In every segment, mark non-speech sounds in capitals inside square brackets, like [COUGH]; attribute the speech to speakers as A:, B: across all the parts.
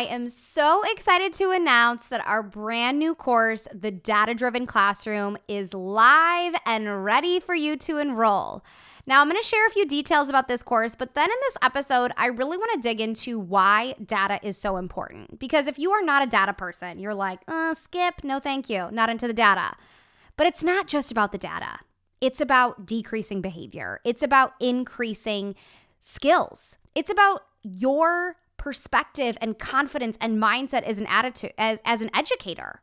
A: I am so excited to announce that our brand new course, The Data Driven Classroom, is live and ready for you to enroll. Now, I'm going to share a few details about this course, but then in this episode, I really want to dig into why data is so important. Because if you are not a data person, you're like, uh, skip, no thank you, not into the data. But it's not just about the data, it's about decreasing behavior, it's about increasing skills, it's about your perspective and confidence and mindset as an attitude as, as an educator.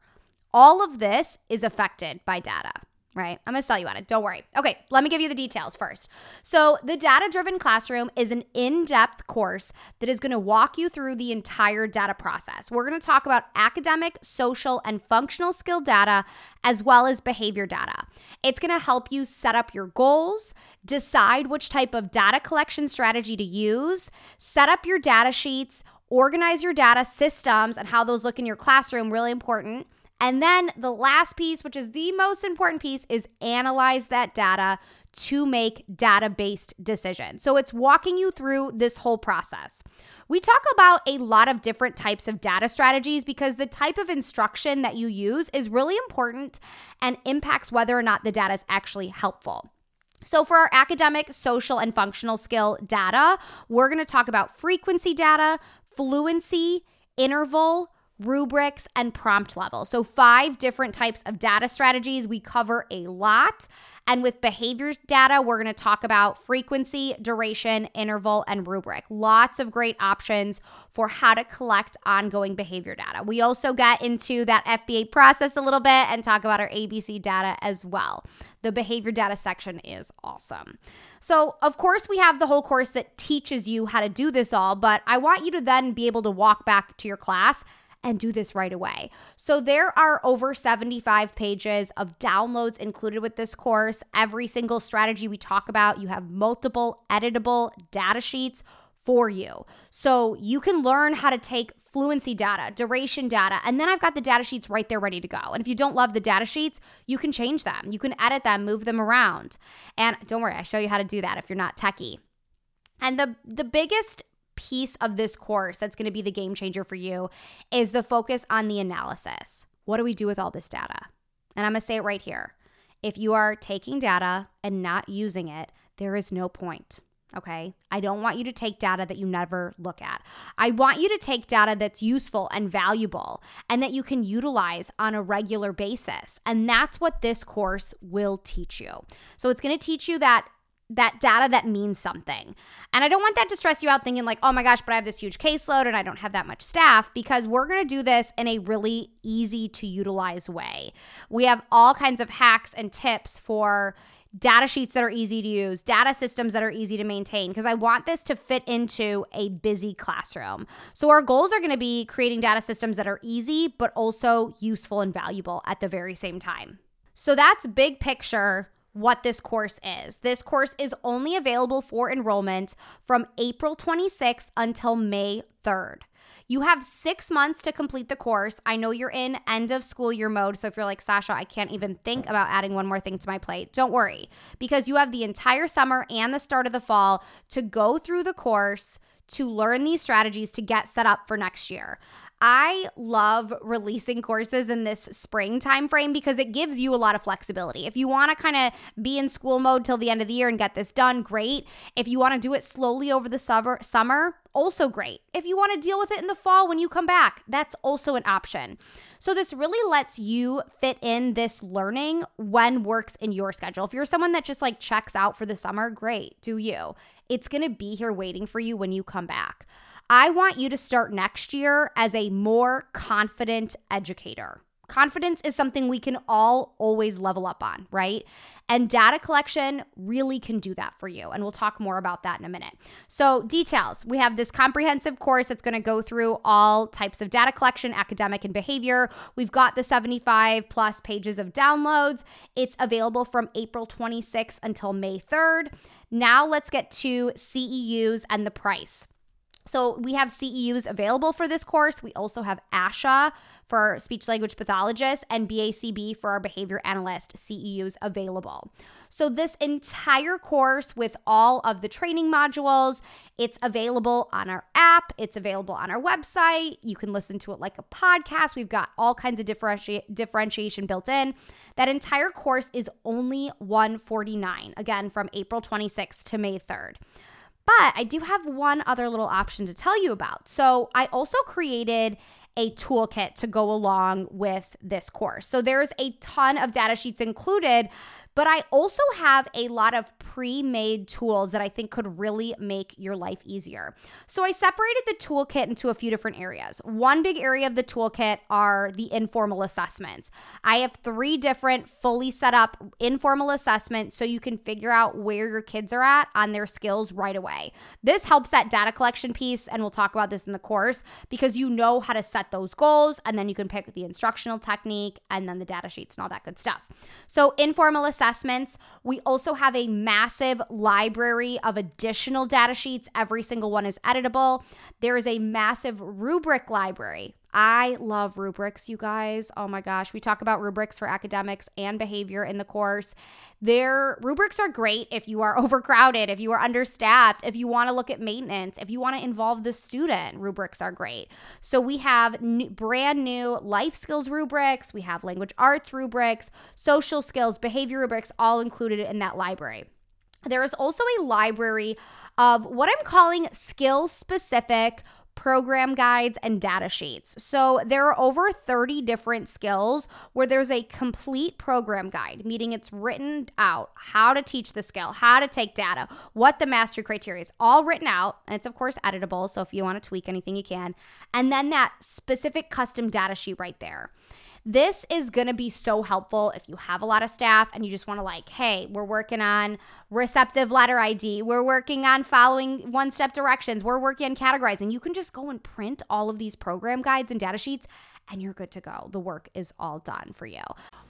A: All of this is affected by data right? I'm gonna sell you on it. Don't worry. Okay, let me give you the details first. So, the Data Driven Classroom is an in depth course that is gonna walk you through the entire data process. We're gonna talk about academic, social, and functional skill data, as well as behavior data. It's gonna help you set up your goals, decide which type of data collection strategy to use, set up your data sheets, organize your data systems and how those look in your classroom, really important and then the last piece, which is the most important piece, is analyze that data to make data based decisions. So it's walking you through this whole process. We talk about a lot of different types of data strategies because the type of instruction that you use is really important and impacts whether or not the data is actually helpful. So, for our academic, social, and functional skill data, we're going to talk about frequency data, fluency, interval, rubrics, and prompt level. So, five different types of data strategies. We cover a lot. And with behaviors data, we're going to talk about frequency, duration, interval, and rubric. Lots of great options for how to collect ongoing behavior data. We also get into that FBA process a little bit and talk about our ABC data as well. The behavior data section is awesome. So, of course, we have the whole course that teaches you how to do this all, but I want you to then be able to walk back to your class and do this right away. So there are over 75 pages of downloads included with this course. Every single strategy we talk about, you have multiple editable data sheets for you. So you can learn how to take fluency data, duration data, and then I've got the data sheets right there ready to go. And if you don't love the data sheets, you can change them. You can edit them, move them around. And don't worry, I show you how to do that if you're not techie. And the the biggest piece of this course that's going to be the game changer for you is the focus on the analysis. What do we do with all this data? And I'm going to say it right here. If you are taking data and not using it, there is no point. Okay. I don't want you to take data that you never look at. I want you to take data that's useful and valuable and that you can utilize on a regular basis. And that's what this course will teach you. So it's going to teach you that that data that means something. And I don't want that to stress you out thinking like, "Oh my gosh, but I have this huge caseload and I don't have that much staff" because we're going to do this in a really easy to utilize way. We have all kinds of hacks and tips for data sheets that are easy to use, data systems that are easy to maintain, because I want this to fit into a busy classroom. So, our goals are going to be creating data systems that are easy, but also useful and valuable at the very same time. So, that's big picture what this course is. This course is only available for enrollment from April 26th until May 3rd. You have six months to complete the course. I know you're in end of school year mode. So if you're like, Sasha, I can't even think about adding one more thing to my plate, don't worry because you have the entire summer and the start of the fall to go through the course to learn these strategies to get set up for next year. I love releasing courses in this spring time frame because it gives you a lot of flexibility. If you want to kind of be in school mode till the end of the year and get this done, great. If you want to do it slowly over the summer, summer, also great. If you want to deal with it in the fall when you come back, that's also an option. So this really lets you fit in this learning when works in your schedule. If you're someone that just like checks out for the summer, great, do you. It's going to be here waiting for you when you come back. I want you to start next year as a more confident educator. Confidence is something we can all always level up on, right? And data collection really can do that for you. And we'll talk more about that in a minute. So, details we have this comprehensive course that's going to go through all types of data collection, academic, and behavior. We've got the 75 plus pages of downloads. It's available from April 26th until May 3rd. Now, let's get to CEUs and the price. So we have CEUs available for this course. We also have ASHA for speech language pathologists and BACB for our behavior analyst CEUs available. So this entire course with all of the training modules, it's available on our app, it's available on our website. You can listen to it like a podcast. We've got all kinds of differenti- differentiation built in. That entire course is only 149 again from April 26th to May 3rd. But I do have one other little option to tell you about. So I also created a toolkit to go along with this course. So there's a ton of data sheets included, but I also have a lot of pre made tools that I think could really make your life easier. So I separated the toolkit into a few different areas. One big area of the toolkit are the informal assessments. I have three different fully set up informal assessments so you can figure out where your kids are at on their skills right away. This helps that data collection piece, and we'll talk about this in the course because you know how to set those goals and then you can pick the instructional technique and then the data sheets and all that good stuff. So, informal assessments assessments. We also have a massive library of additional data sheets. Every single one is editable. There is a massive rubric library. I love rubrics, you guys. Oh my gosh. We talk about rubrics for academics and behavior in the course. Their rubrics are great if you are [LAUGHS] overcrowded, if you are understaffed, if you want to look at maintenance, if you want to involve the student, rubrics are great. So we have brand new life skills rubrics, we have language arts rubrics, social skills, behavior rubrics, all included in that library. There is also a library of what I'm calling skill specific program guides, and data sheets. So there are over 30 different skills where there's a complete program guide, meaning it's written out how to teach the skill, how to take data, what the mastery criteria is, all written out. And it's, of course, editable. So if you want to tweak anything, you can. And then that specific custom data sheet right there. This is going to be so helpful if you have a lot of staff and you just want to, like, hey, we're working on receptive letter ID, we're working on following one step directions, we're working on categorizing. You can just go and print all of these program guides and data sheets and you're good to go. The work is all done for you.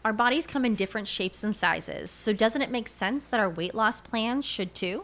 B: Our bodies come in different shapes and sizes, so doesn't it make sense that our weight loss plans should too?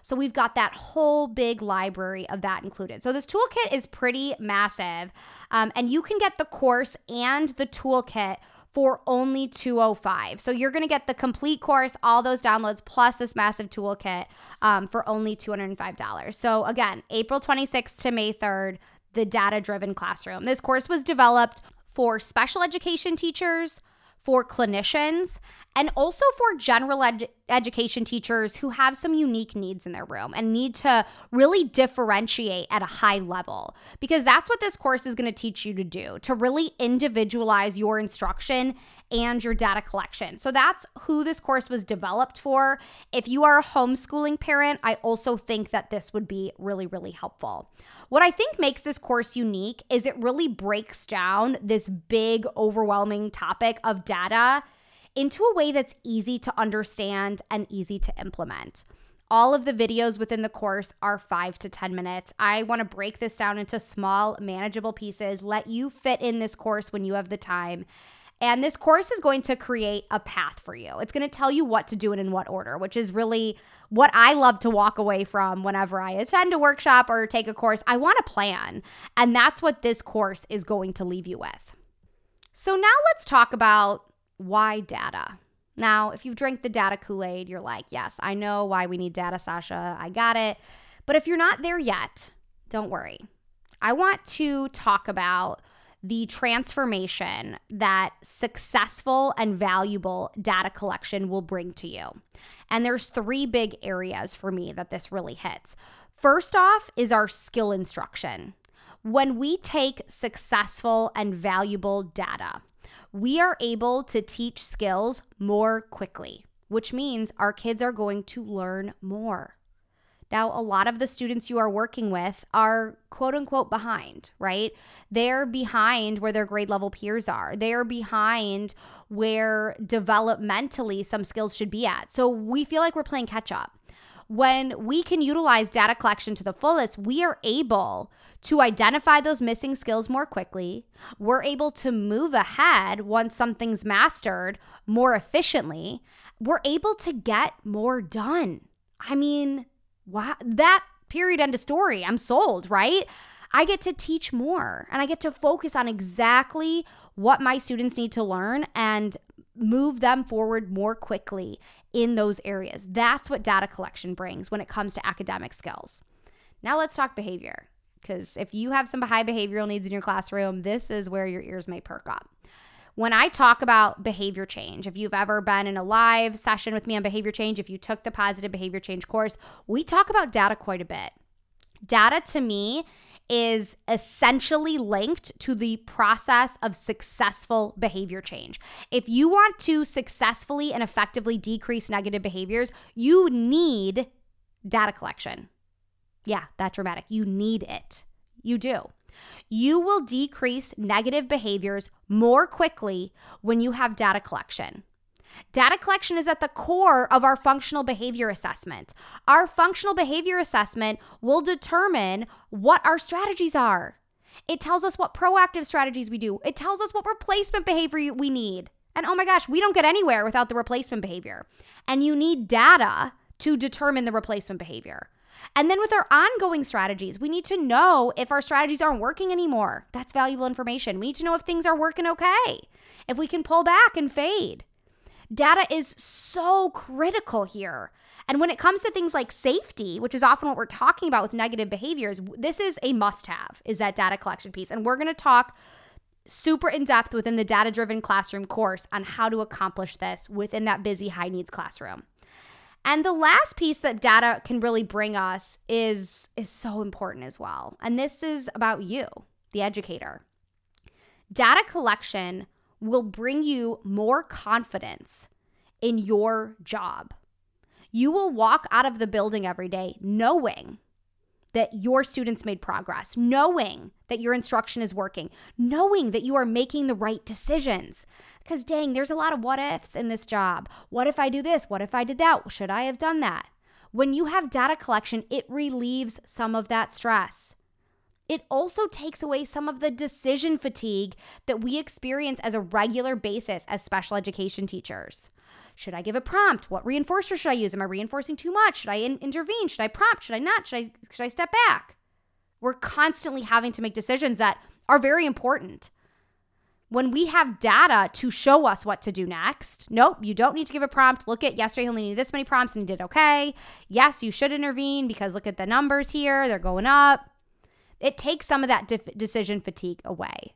A: So we've got that whole big library of that included. So this toolkit is pretty massive. Um, and you can get the course and the toolkit for only 205 so you're going to get the complete course all those downloads plus this massive toolkit um, for only $205 so again april 26th to may 3rd the data driven classroom this course was developed for special education teachers for clinicians and also for general ed- education teachers who have some unique needs in their room and need to really differentiate at a high level because that's what this course is going to teach you to do to really individualize your instruction and your data collection. So that's who this course was developed for. If you are a homeschooling parent, I also think that this would be really, really helpful. What I think makes this course unique is it really breaks down this big, overwhelming topic of data into a way that's easy to understand and easy to implement. All of the videos within the course are five to 10 minutes. I want to break this down into small, manageable pieces, let you fit in this course when you have the time. And this course is going to create a path for you. It's going to tell you what to do and in what order, which is really what I love to walk away from whenever I attend a workshop or take a course. I want a plan. And that's what this course is going to leave you with. So now let's talk about why data. Now, if you've drank the data Kool Aid, you're like, yes, I know why we need data, Sasha. I got it. But if you're not there yet, don't worry. I want to talk about the transformation that successful and valuable data collection will bring to you. And there's three big areas for me that this really hits. First off is our skill instruction. When we take successful and valuable data, we are able to teach skills more quickly, which means our kids are going to learn more. Now, a lot of the students you are working with are quote unquote behind, right? They're behind where their grade level peers are. They're behind where developmentally some skills should be at. So we feel like we're playing catch up. When we can utilize data collection to the fullest, we are able to identify those missing skills more quickly. We're able to move ahead once something's mastered more efficiently. We're able to get more done. I mean, wow, that period end of story. I'm sold, right? I get to teach more and I get to focus on exactly what my students need to learn and move them forward more quickly in those areas. That's what data collection brings when it comes to academic skills. Now let's talk behavior. Because if you have some high behavioral needs in your classroom, this is where your ears may perk up. When I talk about behavior change, if you've ever been in a live session with me on behavior change, if you took the positive behavior change course, we talk about data quite a bit. Data to me is essentially linked to the process of successful behavior change. If you want to successfully and effectively decrease negative behaviors, you need data collection. Yeah, that dramatic. You need it. You do. You will decrease negative behaviors more quickly when you have data collection. Data collection is at the core of our functional behavior assessment. Our functional behavior assessment will determine what our strategies are. It tells us what proactive strategies we do, it tells us what replacement behavior we need. And oh my gosh, we don't get anywhere without the replacement behavior. And you need data to determine the replacement behavior. And then with our ongoing strategies, we need to know if our strategies aren't working anymore. That's valuable information. We need to know if things are working okay, if we can pull back and fade. Data is so critical here. And when it comes to things like safety, which is often what we're talking about with negative behaviors, this is a must have is that data collection piece. And we're going to talk super in depth within the data driven classroom course on how to accomplish this within that busy high needs classroom. And the last piece that data can really bring us is is so important as well. And this is about you, the educator. Data collection will bring you more confidence in your job. You will walk out of the building every day knowing that your students made progress, knowing that your instruction is working, knowing that you are making the right decisions. Because dang, there's a lot of what ifs in this job. What if I do this? What if I did that? Should I have done that? When you have data collection, it relieves some of that stress. It also takes away some of the decision fatigue that we experience as a regular basis as special education teachers. Should I give a prompt? What reinforcer should I use? Am I reinforcing too much? Should I in- intervene? Should I prompt? Should I not? Should I should I step back? We're constantly having to make decisions that are very important. When we have data to show us what to do next, nope, you don't need to give a prompt. Look at yesterday, he only needed this many prompts and he did okay. Yes, you should intervene because look at the numbers here, they're going up. It takes some of that de- decision fatigue away.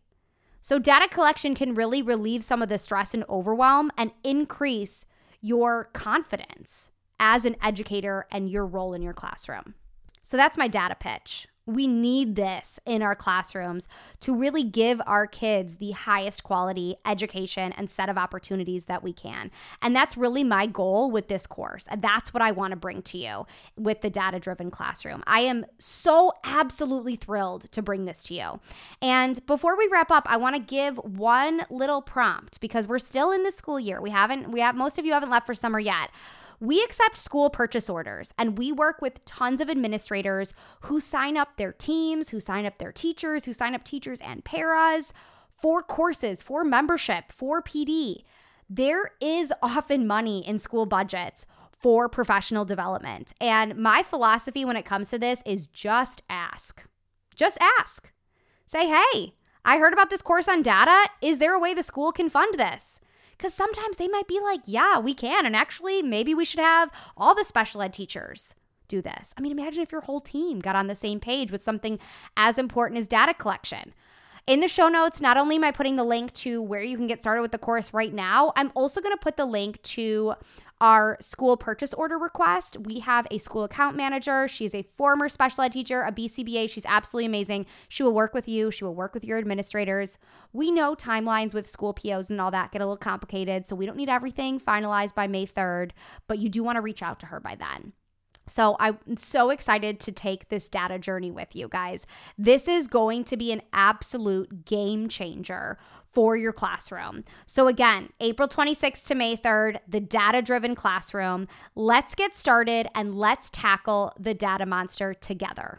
A: So, data collection can really relieve some of the stress and overwhelm and increase your confidence as an educator and your role in your classroom. So, that's my data pitch. We need this in our classrooms to really give our kids the highest quality education and set of opportunities that we can. And that's really my goal with this course. And that's what I want to bring to you with the data driven classroom. I am so absolutely thrilled to bring this to you. And before we wrap up, I want to give one little prompt because we're still in the school year. We haven't, we have, most of you haven't left for summer yet. We accept school purchase orders and we work with tons of administrators who sign up their teams, who sign up their teachers, who sign up teachers and paras for courses, for membership, for PD. There is often money in school budgets for professional development. And my philosophy when it comes to this is just ask. Just ask. Say, hey, I heard about this course on data. Is there a way the school can fund this? Because sometimes they might be like, yeah, we can. And actually, maybe we should have all the special ed teachers do this. I mean, imagine if your whole team got on the same page with something as important as data collection. In the show notes, not only am I putting the link to where you can get started with the course right now, I'm also going to put the link to our school purchase order request. We have a school account manager. She's a former special ed teacher, a BCBA. She's absolutely amazing. She will work with you, she will work with your administrators. We know timelines with school POs and all that get a little complicated, so we don't need everything finalized by May 3rd, but you do want to reach out to her by then. So I'm so excited to take this data journey with you guys. This is going to be an absolute game changer for your classroom. So again, April 26th to May 3rd, the data driven classroom. Let's get started and let's tackle the data monster together.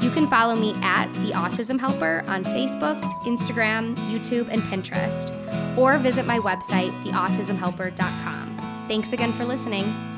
A: You can follow me at The Autism Helper on Facebook, Instagram, YouTube, and Pinterest, or visit my website, theautismhelper.com. Thanks again for listening.